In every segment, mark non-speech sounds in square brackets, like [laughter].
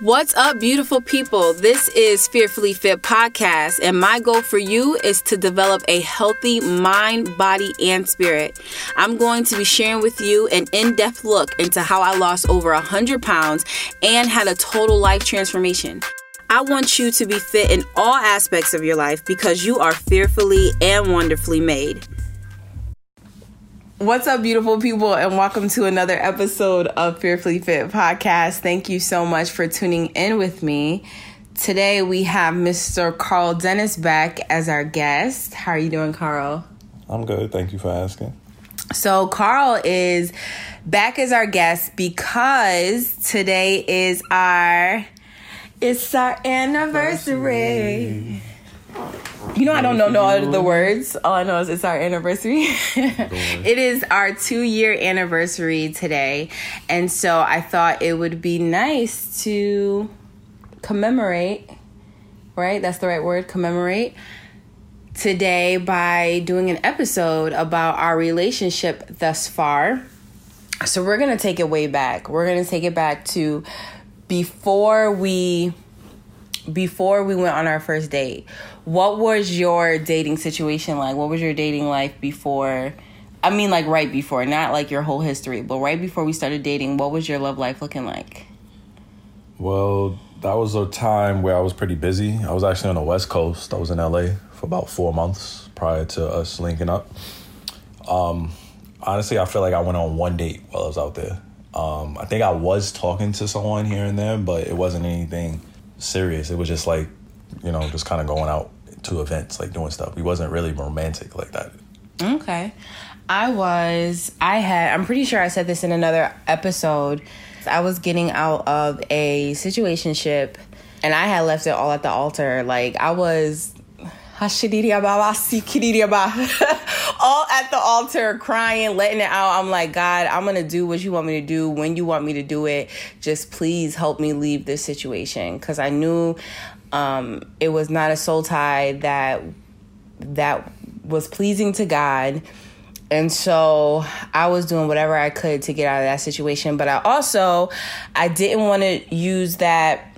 What's up, beautiful people? This is Fearfully Fit Podcast, and my goal for you is to develop a healthy mind, body, and spirit. I'm going to be sharing with you an in depth look into how I lost over 100 pounds and had a total life transformation. I want you to be fit in all aspects of your life because you are fearfully and wonderfully made. What's up, beautiful people, and welcome to another episode of Fearfully Fit Podcast. Thank you so much for tuning in with me. Today we have Mr. Carl Dennis back as our guest. How are you doing, Carl? I'm good. Thank you for asking. So, Carl is back as our guest because today is our it's our anniversary. You know, I don't know no other words. All I know is it's our anniversary. [laughs] it is our two year anniversary today. And so I thought it would be nice to commemorate, right? That's the right word, commemorate today by doing an episode about our relationship thus far. So we're going to take it way back. We're going to take it back to before we before we went on our first date. What was your dating situation like? What was your dating life before? I mean, like right before, not like your whole history, but right before we started dating, what was your love life looking like? Well, that was a time where I was pretty busy. I was actually on the West Coast. I was in LA for about four months prior to us linking up. Um, honestly, I feel like I went on one date while I was out there. Um, I think I was talking to someone here and there, but it wasn't anything serious. It was just like, you know, just kind of going out to events, like doing stuff. We wasn't really romantic like that. Okay. I was, I had, I'm pretty sure I said this in another episode. I was getting out of a situationship and I had left it all at the altar. Like I was [laughs] all at the altar crying, letting it out. I'm like, God, I'm to do what you want me to do when you want me to do it. Just please help me leave this situation cuz I knew um, it was not a soul tie that that was pleasing to God. And so I was doing whatever I could to get out of that situation, but I also I didn't want to use that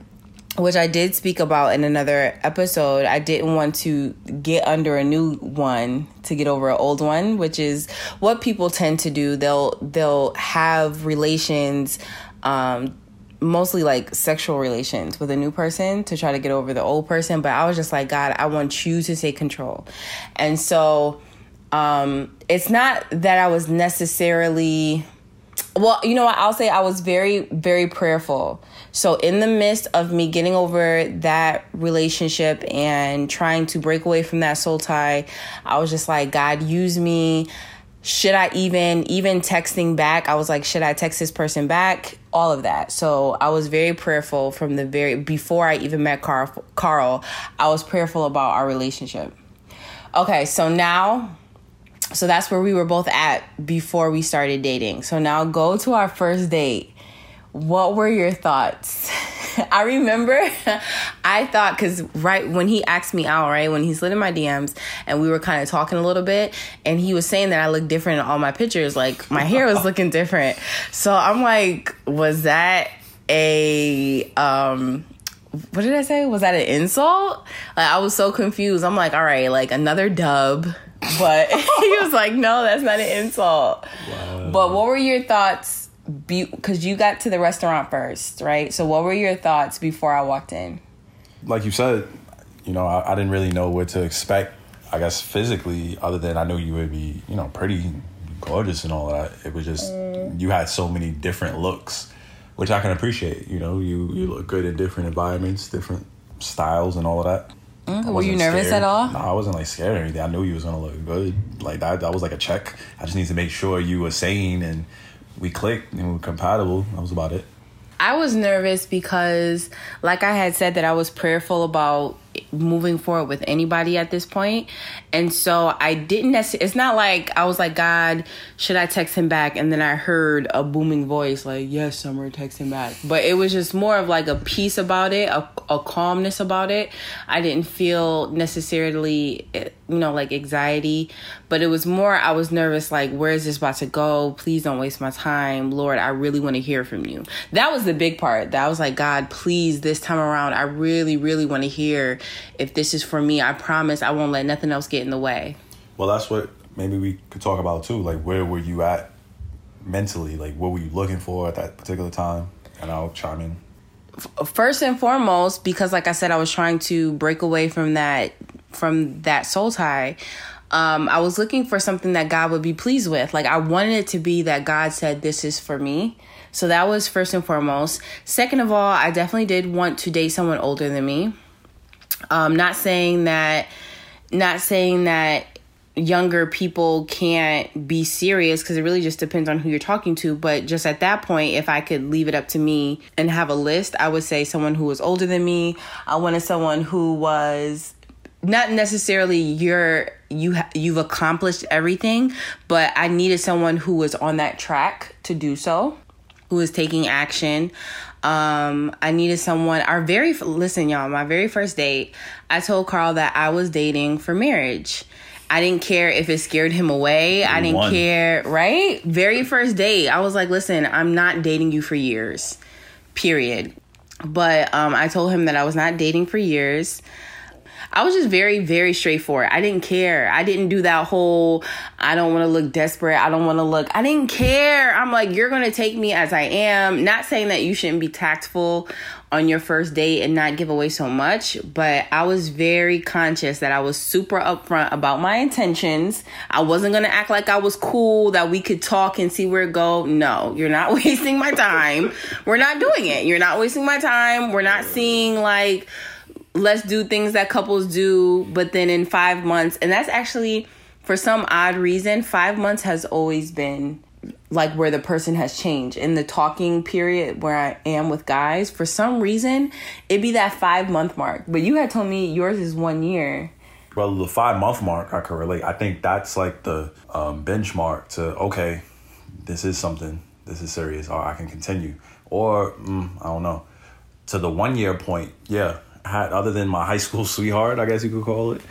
which I did speak about in another episode. I didn't want to get under a new one to get over an old one, which is what people tend to do. They'll they'll have relations um mostly like sexual relations with a new person to try to get over the old person, but I was just like, God, I want you to take control. And so um it's not that I was necessarily well, you know what? I'll say I was very, very prayerful. So, in the midst of me getting over that relationship and trying to break away from that soul tie, I was just like, God, use me. Should I even, even texting back? I was like, should I text this person back? All of that. So, I was very prayerful from the very, before I even met Carl, Carl I was prayerful about our relationship. Okay, so now so that's where we were both at before we started dating. So now go to our first date. What were your thoughts? [laughs] I remember [laughs] I thought because right when he asked me out, right when he slid in my DMs and we were kind of talking a little bit, and he was saying that I looked different in all my pictures, like my hair was [laughs] looking different. So I'm like, was that a um what did I say? Was that an insult? Like I was so confused. I'm like, all right, like another dub but he was like, no, that's not an insult. Wow. But what were your thoughts? Because you got to the restaurant first, right? So what were your thoughts before I walked in? Like you said, you know, I, I didn't really know what to expect. I guess physically, other than I knew you would be, you know, pretty gorgeous and all that. It was just mm. you had so many different looks, which I can appreciate. You know, you you look good in different environments, different styles, and all of that. Mm, were you nervous scared. at all? No, I wasn't like scared or anything. I knew you was gonna look good. Like that, that was like a check. I just need to make sure you were sane and we clicked and we were compatible. That was about it. I was nervous because, like I had said, that I was prayerful about moving forward with anybody at this point. And so I didn't necessarily, it's not like I was like, God, should I text him back? And then I heard a booming voice like, yes, Summer, text him back. But it was just more of like a peace about it, a, a calmness about it. I didn't feel necessarily, eh, you know, like anxiety, but it was more, I was nervous, like, where is this about to go? Please don't waste my time. Lord, I really want to hear from you. That was the big part. That I was like, God, please, this time around, I really, really want to hear if this is for me. I promise I won't let nothing else get in the way. Well, that's what maybe we could talk about too. Like, where were you at mentally? Like, what were you looking for at that particular time? And I'll chime in. First and foremost, because like I said, I was trying to break away from that from that soul tie. Um, I was looking for something that God would be pleased with. Like I wanted it to be that God said, "This is for me." So that was first and foremost. Second of all, I definitely did want to date someone older than me. Um, not saying that, not saying that younger people can't be serious because it really just depends on who you're talking to. But just at that point, if I could leave it up to me and have a list, I would say someone who was older than me. I wanted someone who was not necessarily your you ha- you've accomplished everything, but I needed someone who was on that track to do so who was taking action. Um, I needed someone. Our very listen, y'all. My very first date, I told Carl that I was dating for marriage. I didn't care if it scared him away. I didn't care. Right? Very first date, I was like, "Listen, I'm not dating you for years." Period. But um, I told him that I was not dating for years. I was just very, very straightforward. I didn't care. I didn't do that whole, I don't want to look desperate. I don't want to look, I didn't care. I'm like, you're going to take me as I am. Not saying that you shouldn't be tactful on your first date and not give away so much, but I was very conscious that I was super upfront about my intentions. I wasn't going to act like I was cool, that we could talk and see where it go. No, you're not [laughs] wasting my time. We're not doing it. You're not wasting my time. We're not seeing like, let's do things that couples do, but then in five months, and that's actually for some odd reason, five months has always been like where the person has changed in the talking period where I am with guys. For some reason, it'd be that five month mark. But you had told me yours is one year. Well, the five month mark, I can relate. I think that's like the um, benchmark to okay, this is something. This is serious, or I can continue. Or mm, I don't know. To the one year point, yeah, had other than my high school sweetheart, I guess you could call it.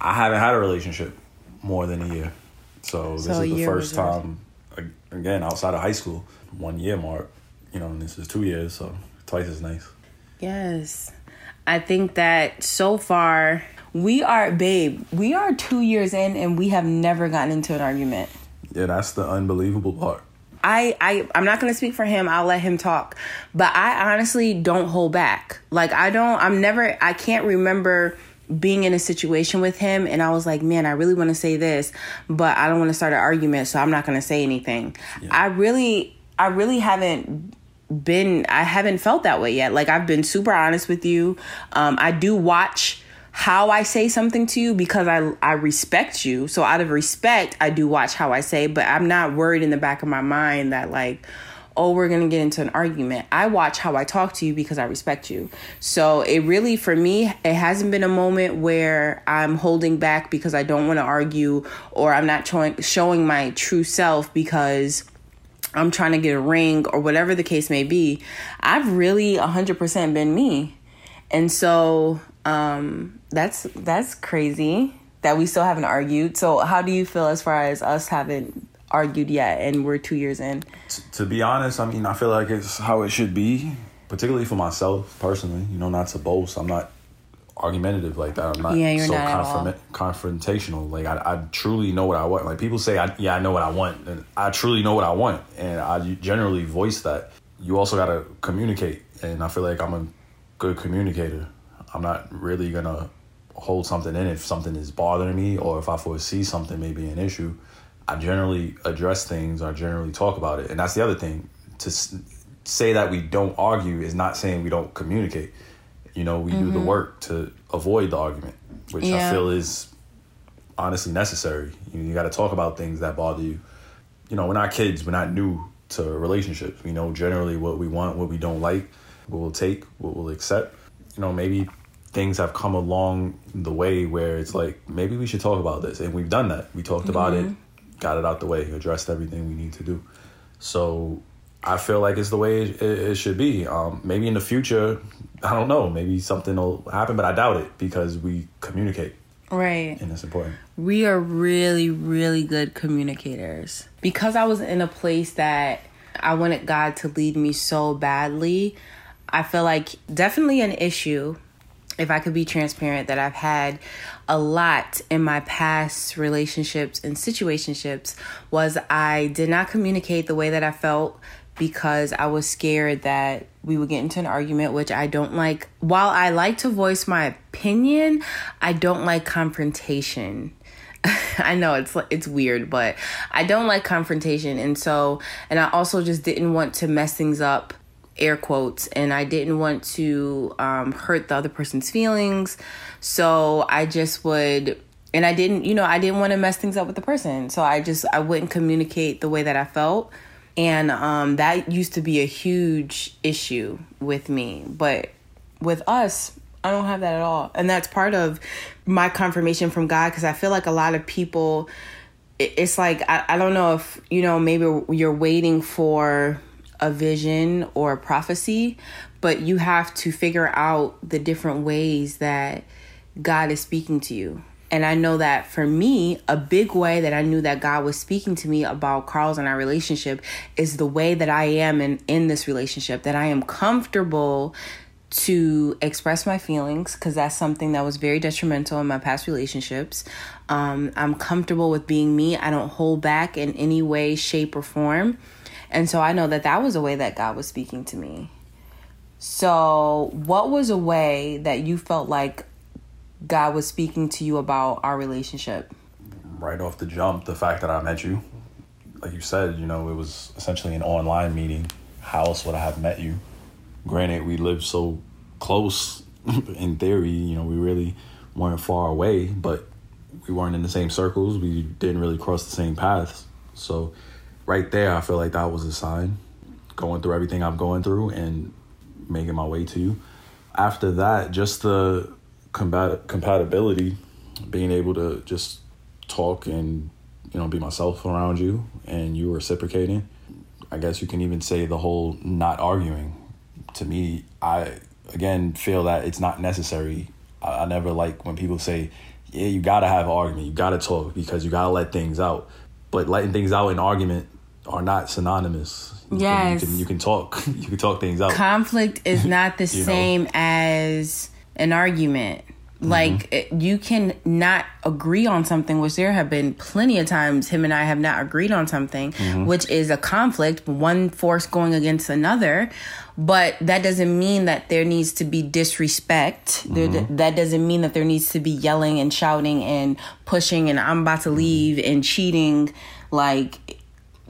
I haven't had a relationship more than a year. So this so is the first time again outside of high school, one year mark. You know, and this is two years, so twice as nice. Yes. I think that so far we are babe, we are 2 years in and we have never gotten into an argument. Yeah, that's the unbelievable part. I, I I'm not gonna speak for him. I'll let him talk. But I honestly don't hold back. Like I don't. I'm never. I can't remember being in a situation with him and I was like, man, I really want to say this, but I don't want to start an argument, so I'm not going to say anything. Yeah. I really, I really haven't been, I haven't felt that way yet. Like I've been super honest with you. Um, I do watch how I say something to you because I I respect you. So out of respect, I do watch how I say, but I'm not worried in the back of my mind that like oh, we're going to get into an argument. I watch how I talk to you because I respect you. So it really, for me, it hasn't been a moment where I'm holding back because I don't want to argue or I'm not showing, showing my true self because I'm trying to get a ring or whatever the case may be. I've really 100% been me. And so um, that's that's crazy that we still haven't argued. So how do you feel as far as us haven't argued yet and we're 2 years in? T- to be honest, I mean, I feel like it's how it should be, particularly for myself personally, you know, not to boast. I'm not argumentative like that. I'm not yeah, so not confrontational. Like I, I truly know what I want. Like people say, I, yeah, I know what I want, and I truly know what I want, and I generally voice that. You also got to communicate, and I feel like I'm a good communicator. I'm not really gonna hold something in if something is bothering me or if I foresee something may be an issue. I generally address things or generally talk about it, and that's the other thing. To say that we don't argue is not saying we don't communicate. You know, we mm-hmm. do the mm-hmm. work to avoid the argument, which yeah. I feel is honestly necessary. You, you got to talk about things that bother you. You know, we're not kids. We're not new to relationships. We know generally what we want, what we don't like, what we'll take, what we'll accept you know, maybe things have come along the way where it's like maybe we should talk about this, and we've done that. We talked about it, got it out the way, addressed everything we need to do. So I feel like it's the way it, it, it should be. Um, maybe in the future, I don't know. Maybe something will happen, but I doubt it because we communicate, Right. and it's important. We are really, really good communicators. Because I was in a place that I wanted God to lead me so badly, I feel like definitely an issue, if I could be transparent, that I've had a lot in my past relationships and situationships was I did not communicate the way that I felt because I was scared that we would get into an argument, which I don't like. While I like to voice my opinion, I don't like confrontation. [laughs] I know it's it's weird, but I don't like confrontation, and so and I also just didn't want to mess things up, air quotes, and I didn't want to um, hurt the other person's feelings. So I just would, and I didn't, you know, I didn't want to mess things up with the person, so I just I wouldn't communicate the way that I felt, and um, that used to be a huge issue with me, but with us I don't have that at all. And that's part of my confirmation from God because I feel like a lot of people, it's like, I, I don't know if, you know, maybe you're waiting for a vision or a prophecy, but you have to figure out the different ways that God is speaking to you. And I know that for me, a big way that I knew that God was speaking to me about Carl's and our relationship is the way that I am in, in this relationship, that I am comfortable to express my feelings because that's something that was very detrimental in my past relationships. Um, I'm comfortable with being me. I don't hold back in any way, shape, or form. And so I know that that was a way that God was speaking to me. So, what was a way that you felt like God was speaking to you about our relationship? right off the jump, the fact that I met you, like you said, you know, it was essentially an online meeting. How else would I have met you? Granted, we lived so close [laughs] in theory, you know, we really weren't far away, but we weren't in the same circles. We didn't really cross the same paths. So, right there, I feel like that was a sign. Going through everything I'm going through and making my way to you. After that, just the combat- compatibility, being able to just talk and you know be myself around you and you reciprocating i guess you can even say the whole not arguing to me i again feel that it's not necessary i, I never like when people say yeah you gotta have an argument you gotta talk because you gotta let things out but letting things out in argument are not synonymous You can- Yes. you can, you can talk [laughs] you can talk things out conflict is [laughs] not the You know. same as an argument. Mm-hmm. Like it- you can not agree on something, which there have been plenty of times him and I have not agreed on something, mm-hmm. which is a conflict, one force going against another. But that doesn't mean that there needs to be disrespect. There, mm-hmm. that doesn't mean that there needs to be yelling and shouting and pushing and I'm about to leave and cheating. Like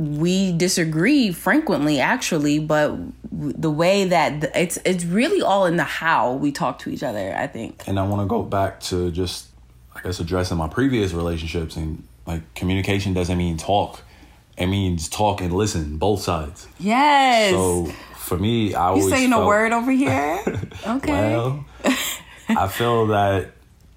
we disagree frequently actually but the way that the, it's it's really all in the how we talk to each other i think and I want to go back to just, I guess, addressing my previous relationships and like communication doesn't mean talk. It means talk and listen, both sides. yes So for me, I you always saying a word over here [laughs] okay Well, I feel that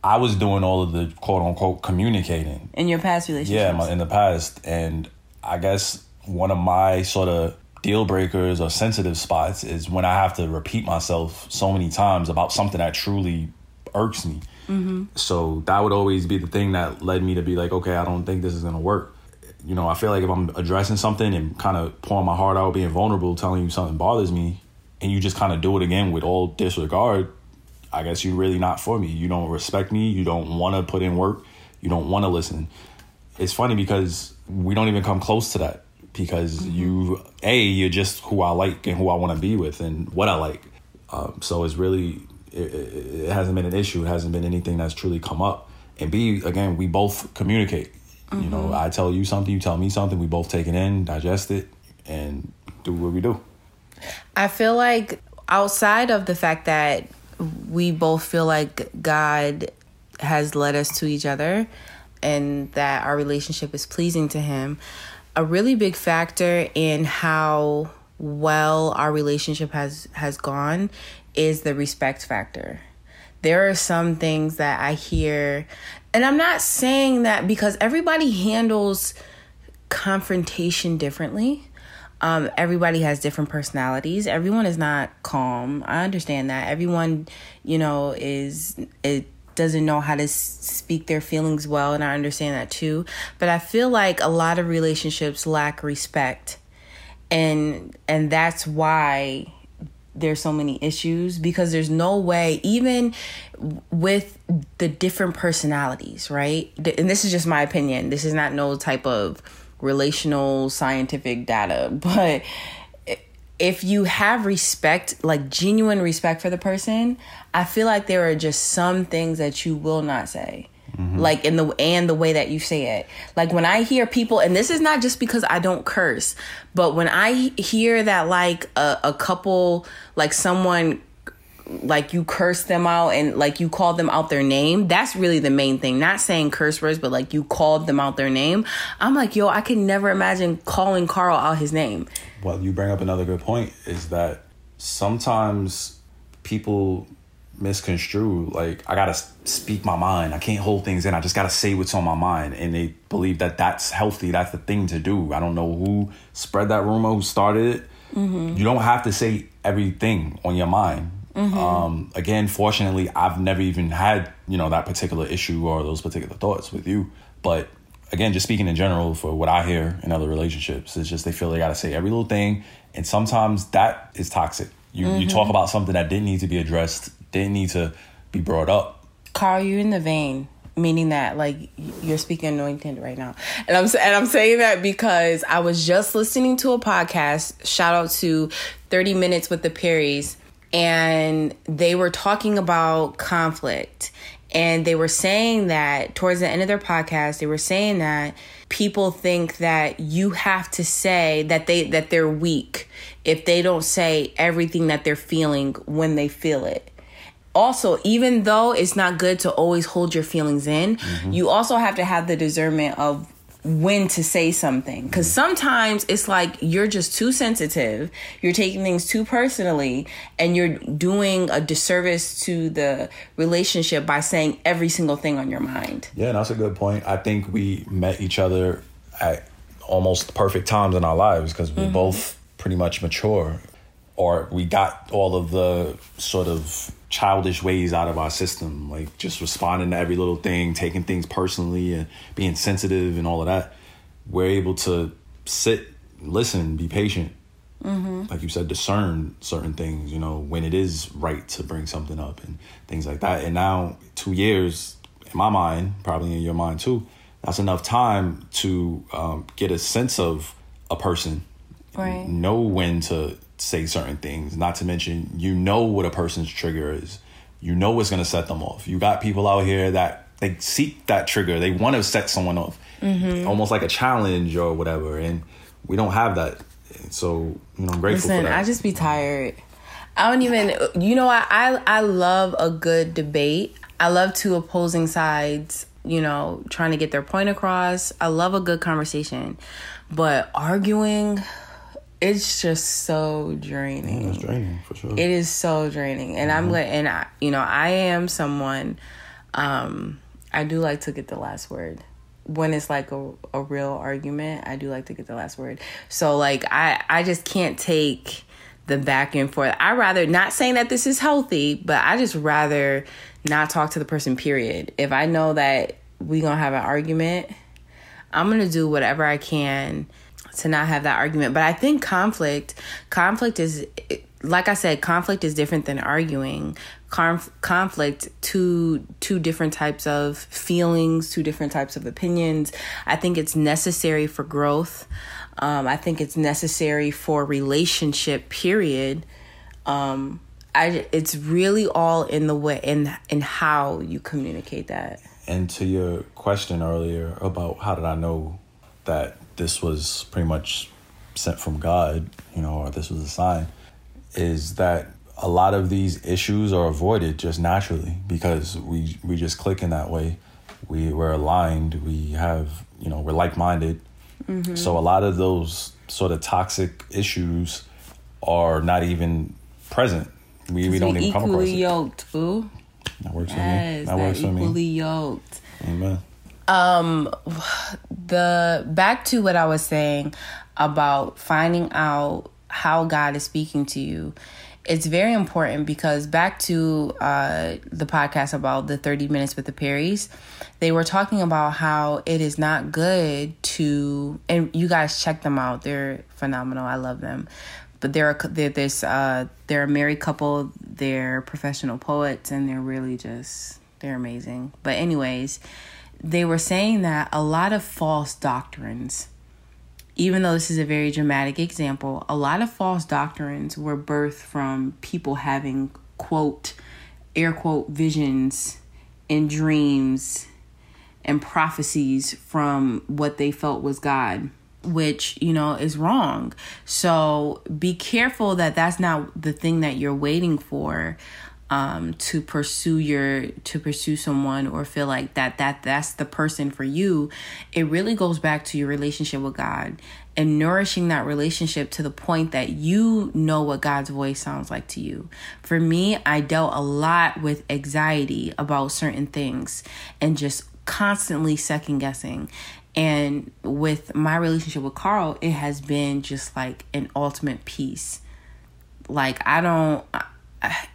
I was doing all of the quote unquote communicating. in your past relationships Yeah, in the past, and I guess one of my sort of deal breakers or sensitive spots is when I have to repeat myself so many times about something that truly irks me. Mm-hmm. So that would always be the thing that led me to be like, okay, I don't think this is gonna work. You know, I feel like if I'm addressing something and kind of pouring my heart out, being vulnerable, telling you something bothers me, and you just kind of do it again with all disregard, I guess you're really not for me. You don't respect me. You don't want to put in work. You don't want to listen. It's funny because we don't even come close to that because you, A, you're just who I like and who I want to be with and what I like. Um, so it's really, it, it, it hasn't been an issue. It hasn't been anything that's truly come up. And B, again, we both communicate. You know, I tell you something, you tell me something, we both take it in, digest it, and do what we do. I feel like outside of the fact that we both feel like God has led us to each other and that our relationship is pleasing to Him, a really big factor in how well our relationship has has gone is the respect factor. there are some things that I hear, and I'm not saying that because everybody handles confrontation differently. Um, everybody has different personalities. Everyone is not calm. I understand that. Everyone, you know, is it doesn't know how to speak their feelings well, and I understand that too. But I feel like a lot of relationships lack respect, and and that's why there's so many issues because there's no way even with the different personalities right and this is just my opinion this is not no type of relational scientific data [laughs] but if you have respect like genuine respect for the person i feel like there are just some things that you will not say Mm-hmm. like in the and the way that you say it like when i hear people and this is not just because i don't curse but when i hear that like a, a couple like someone like you curse them out and like you called them out their name that's really the main thing. Not saying curse words but like you called them out their name. I'm like yo i can never imagine calling carl out his name. Well you bring up another good point is that sometimes people misconstrue like i gotta speak my mind. I can't hold things in. I just gotta say what's on my mind. And they believe that that's healthy. That's the thing to do. I don't know who spread that rumor who started it. Mm-hmm. you don't have to say everything on your mind mm-hmm. um, again fortunately i've never even had you know that particular issue or those particular thoughts with you but again just speaking in general for what i hear in other relationships it's just they feel they gotta say every little thing and sometimes that is toxic you, mm-hmm. you talk about something that didn't need to be addressed didn't need to be brought up. Carl, you're in the vein, meaning that like you're speaking anointed right now, and I'm and I'm saying that because I was just listening to a podcast. Shout out to Thirty Minutes with the Perrys, and they were talking about conflict, and they were saying that towards the end of their podcast, they were saying that people think that you have to say that they that they're weak if they don't say everything that they're feeling when they feel it also even though it's not good to always hold your feelings in mm-hmm. you also have to have the discernment of when to say something because mm-hmm. sometimes it's like you're just too sensitive you're taking things too personally and you're doing a disservice to the relationship by saying every single thing on your mind yeah that's a good point i think we met each other at almost perfect times in our lives because we're mm-hmm. both pretty much mature or we got all of the sort of childish ways out of our system, like just responding to every little thing, taking things personally, and being sensitive and all of that. We're able to sit, listen, be patient. Mm-hmm. Like you said, discern certain things, you know, when it is right to bring something up and things like that. And now, two years, in my mind, probably in your mind too, that's enough time to um, get a sense of a person, right. know when to say certain things. Not to mention, you know what a person's trigger is. You know what's going to set them off. You got people out here that they seek that trigger. They want to set someone off, mm-hmm. almost like a challenge or whatever. And we don't have that. So you know, I'm grateful Listen, for that. I just be tired. I don't even. You know, I I, I love a good debate. I love two opposing sides. You know, trying to get their point across. I love a good conversation, but arguing it's just so draining. it's draining for sure. It is so draining, and mm-hmm. I'm like, and I, you know, I am someone. Um, I do like to get the last word when it's like a, a real argument. I do like to get the last word. So like, I I just can't take the back and forth. I rather not saying that this is healthy, but I just rather not talk to the person. Period. If I know that we gonna have an argument, I'm gonna do whatever I can to not have that argument. But I think conflict, conflict is like I said, conflict is different than arguing. Conf- conflict, two two different types of feelings, two different types of opinions. I think it's necessary for growth. Um, I think it's necessary for relationship. Period. Um, I it's really all in the way in in how you communicate that. And to your question earlier about how did I know that this was pretty much sent from God, you know, or this was a sign, is that a lot of these issues are avoided just naturally because we we just click in that way. We we're aligned. We have you know we're like minded. Mm-hmm. So a lot of those sort of toxic issues are not even present. We we don't even come across it. yoked, boo. That works yes, for me. That works for equally me. yoked. Amen. Um, the back to what I was saying about finding out how God is speaking to you. It's very important because back to uh, the podcast about the 30 minutes with the Perrys, they were talking about how it is not good to, and you guys check them out. They're phenomenal. I love them. But they're, they're this, uh, they're a married couple. They're professional poets and they're really just, they're amazing. But anyways, they were saying that a lot of false doctrines even though this is a very dramatic example, a lot of false doctrines were birthed from people having, quote, air quote, visions and dreams and prophecies from what they felt was God, which, you know, is wrong. So be careful that that's not the thing that you're waiting for um, to pursue your to pursue someone or feel like that that that's the person for you it really goes back to your relationship with god and nourishing that relationship to the point that you know what god's voice sounds like to you. For me i dealt a lot with anxiety about certain things and just constantly second guessing. And with my relationship with carl it has been just like an ultimate peace. Like i don't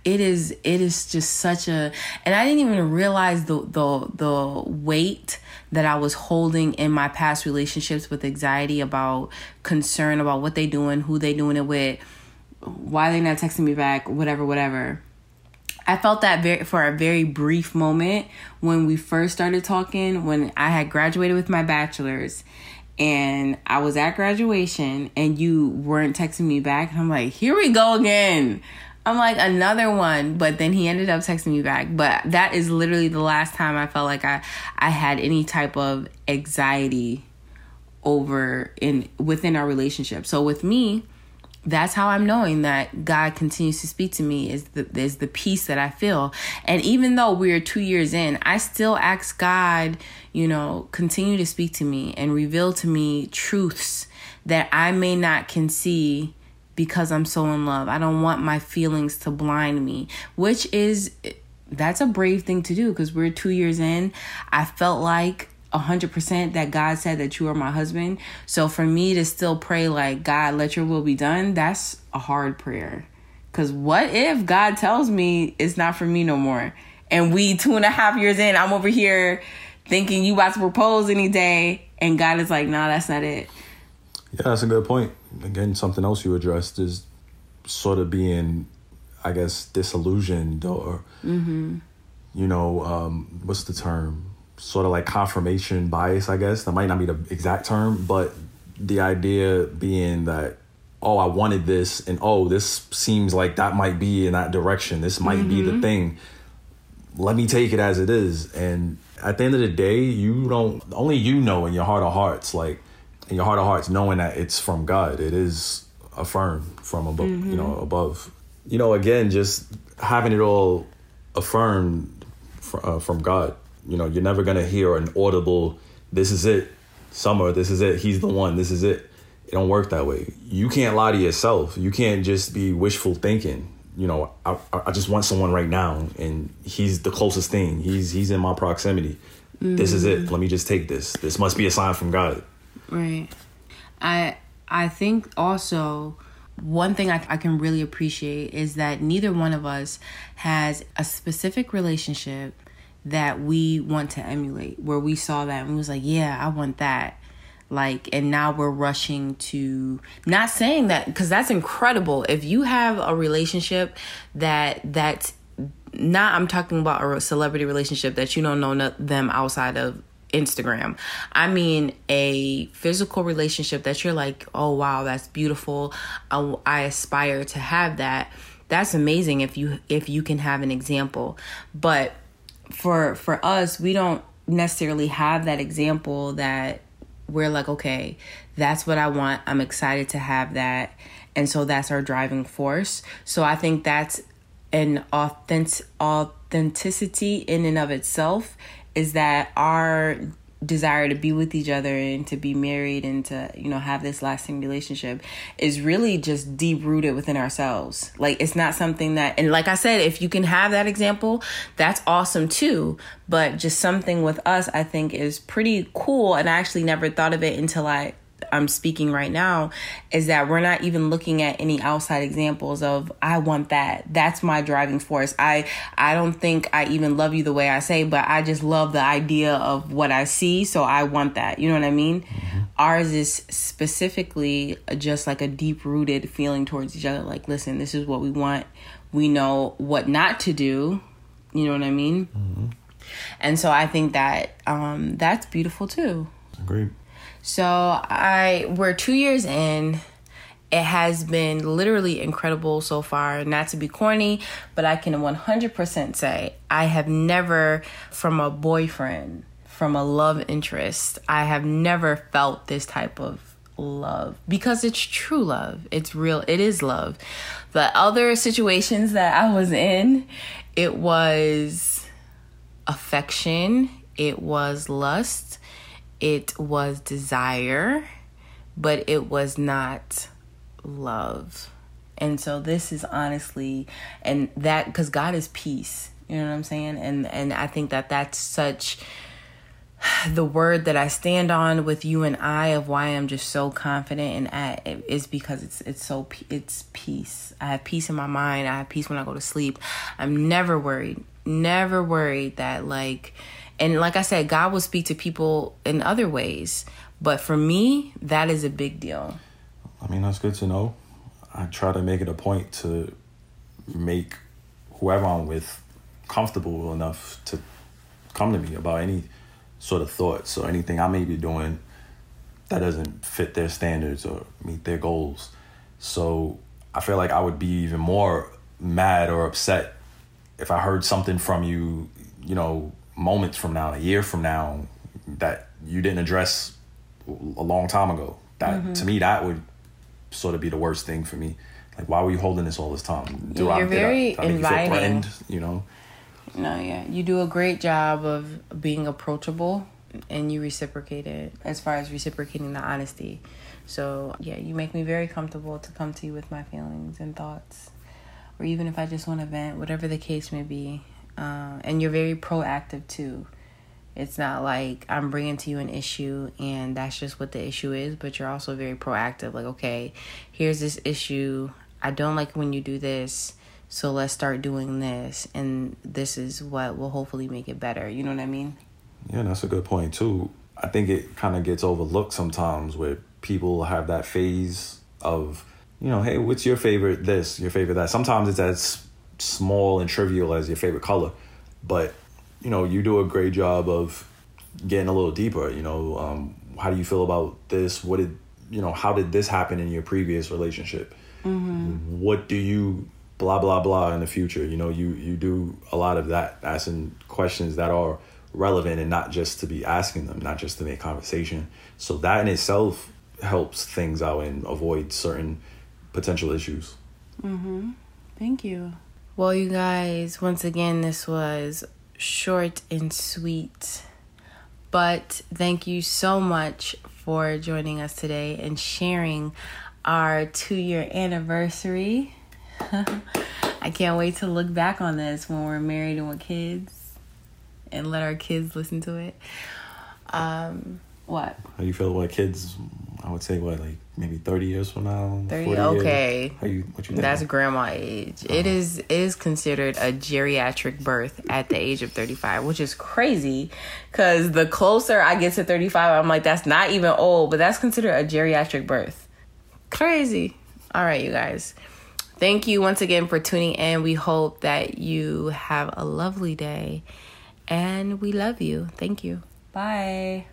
it is it is just such a and I didn't even realize the the the weight that I was holding in my past relationships with anxiety about concern about what they doing, who they doing it with, why they not texting me back, whatever, whatever. I felt that very for a very brief moment when we first started talking when I had graduated with my bachelor's and I was at graduation and you weren't texting me back. And I'm like, here we go again. I'm like another one, but then he ended up texting me back. But that is literally the last time I felt like I I had any type of anxiety over in within our relationship. So with me, that's how I'm knowing that God continues to speak to me is the is the peace that I feel. And even though we're 2 years in, I still ask God, you know, continue to speak to me and reveal to me truths that I may not can see because I'm so in love. I don't want my feelings to blind me, which is that's a brave thing to do because we're 2 years in. I felt like 100% that God said that you are my husband. So for me to still pray like God, let your will be done, that's a hard prayer. Cause what if God tells me it's not for me no more? And we two and a half years in, I'm over here thinking you about to propose any day, and God is like, nah, that's not it. Yeah, that's a good point. Again, something else you addressed is sort of being, I guess, disillusioned or, Mm-hmm. you know, um, what's the term? Sort of like confirmation bias, I guess. That might not be the exact term, but the idea being that, oh, I wanted this, and oh, this seems like that might be in that direction. This might be the thing. Let me take it as it is. And at the end of the day, you don't, only you know in your heart of hearts, like, in your heart of hearts, knowing that it's from God. It is affirmed from above, you know, above. You know, again, just having it all affirmed fr- uh, from God. You know, you're never gonna hear an audible, "This is it, Summer. This is it. He's the one. This is it." It don't work that way. You can't lie to yourself. You can't just be wishful thinking. You know, I, I I just want someone right now, and he's the closest thing. He's he's in my proximity. This is it. Let me just take this. This must be a sign from God. Right. I I think also one thing I, I can really appreciate is that neither one of us has a specific relationship that we want to emulate where we saw that and we was like yeah i want that like and now we're rushing to not saying that because that's incredible if you have a relationship that that's not i'm talking about a celebrity relationship that you don't know them outside of instagram. I mean a physical relationship that you're like oh wow that's beautiful. I, I aspire to have that. That's amazing if you if you can have an example. But for for us we don't necessarily have that example that we're like okay that's what i want. I'm excited to have that. And so that's our driving force. So i think that's an authentic authenticity in and of itself is that our desire to be with each other and to be married and to you know have this lasting relationship is really just deep rooted within ourselves. Like it's not something that and like i said if you can have that example that's awesome too. But just something with us i think is pretty cool. And i actually never thought of it until i I'm speaking right now is that we're not even looking at any outside examples of I want that. That's my driving force. I I don't think I even love you the way I say, but I just love the idea of what I see, so I want that. You know what I mean? Mm-hmm. Ours is specifically just like a deep rooted feeling towards each other like listen, this is what we want. We know what not to do. You know what I mean? Mm-hmm. And so I think that um that's beautiful too. Agreed. So I we're two years in. It has been literally incredible so far. Not to be corny, but I can 100% say I have never, from a boyfriend, from a love interest, I have never felt this type of love because it's true love. It's real. It is love. The other situations that I was in, it was affection, it was lust, it was desire, but it was not love. And so this is honestly and that cuz God is peace. You know what I'm saying? And and I think that that's such [sighs] the word that I stand on with you and I of why I'm just so confident and at is because it's it's so it's peace. I have peace in my mind. I have peace when I go to sleep. I'm never worried. Never worried that like and like I said, God will speak to people in other ways. But for me, that is a big deal. I mean, that's good to know. I try to make it a point to make whoever I'm with comfortable enough to come to me about any sort of thoughts or anything I may be doing that doesn't fit their standards or meet their goals. So I feel like I would be even more mad or upset if I heard something from you, you know, moments from now, a year from now, that you didn't address a long time ago. That mm-hmm. to me, that would sort of be the worst thing for me. Like, why were you holding this all this time? Do You're I, very I, I inviting. You, you know. No, yeah, you do a great job of being approachable, and you reciprocate it as far as reciprocating the honesty. So yeah, you make me very comfortable to come to you with my feelings and thoughts, or even if I just want to vent, whatever the case may be. Uh, and you're very proactive too. It's not like I'm bringing to you an issue and that's just what the issue is, but you're also very proactive. Like, okay, here's this issue. I don't like when you do this, so let's start doing this, and this is what will hopefully make it better. You know what I mean? Yeah, that's a good point too. I think it kind of gets overlooked sometimes where people have that phase of, you know, hey, what's your favorite this, your favorite that. Sometimes it's as small and trivial as your favorite color, but you know you do a great job of getting a little deeper. You know, um, how do you feel about this? What did you know? How did this happen in your previous relationship? Mm-hmm. What do you blah blah blah in the future? You know, you you do a lot of that, asking questions that are relevant and not just to be asking them, not just to make conversation. So that in itself helps things out and avoid certain potential issues. Mhm. Thank you. Well, you guys, once again, this was short and sweet. But thank you so much for joining us today and sharing our two year anniversary. [laughs] I can't wait to look back on this when we're married and with kids and let our kids listen to it. Um, what? How do you feel about kids? I would say what, like maybe thirty years from now. Thirty. Okay. Years? How you? What you think? That's grandma age. Uh-huh. It is is considered a geriatric birth at the age of thirty five, which is crazy. Because the closer I get to thirty five, I'm like, that's not even old, but that's considered a geriatric birth. Crazy. All right, you guys. Thank you once again for tuning in. We hope that you have a lovely day, and we love you. Thank you. Bye.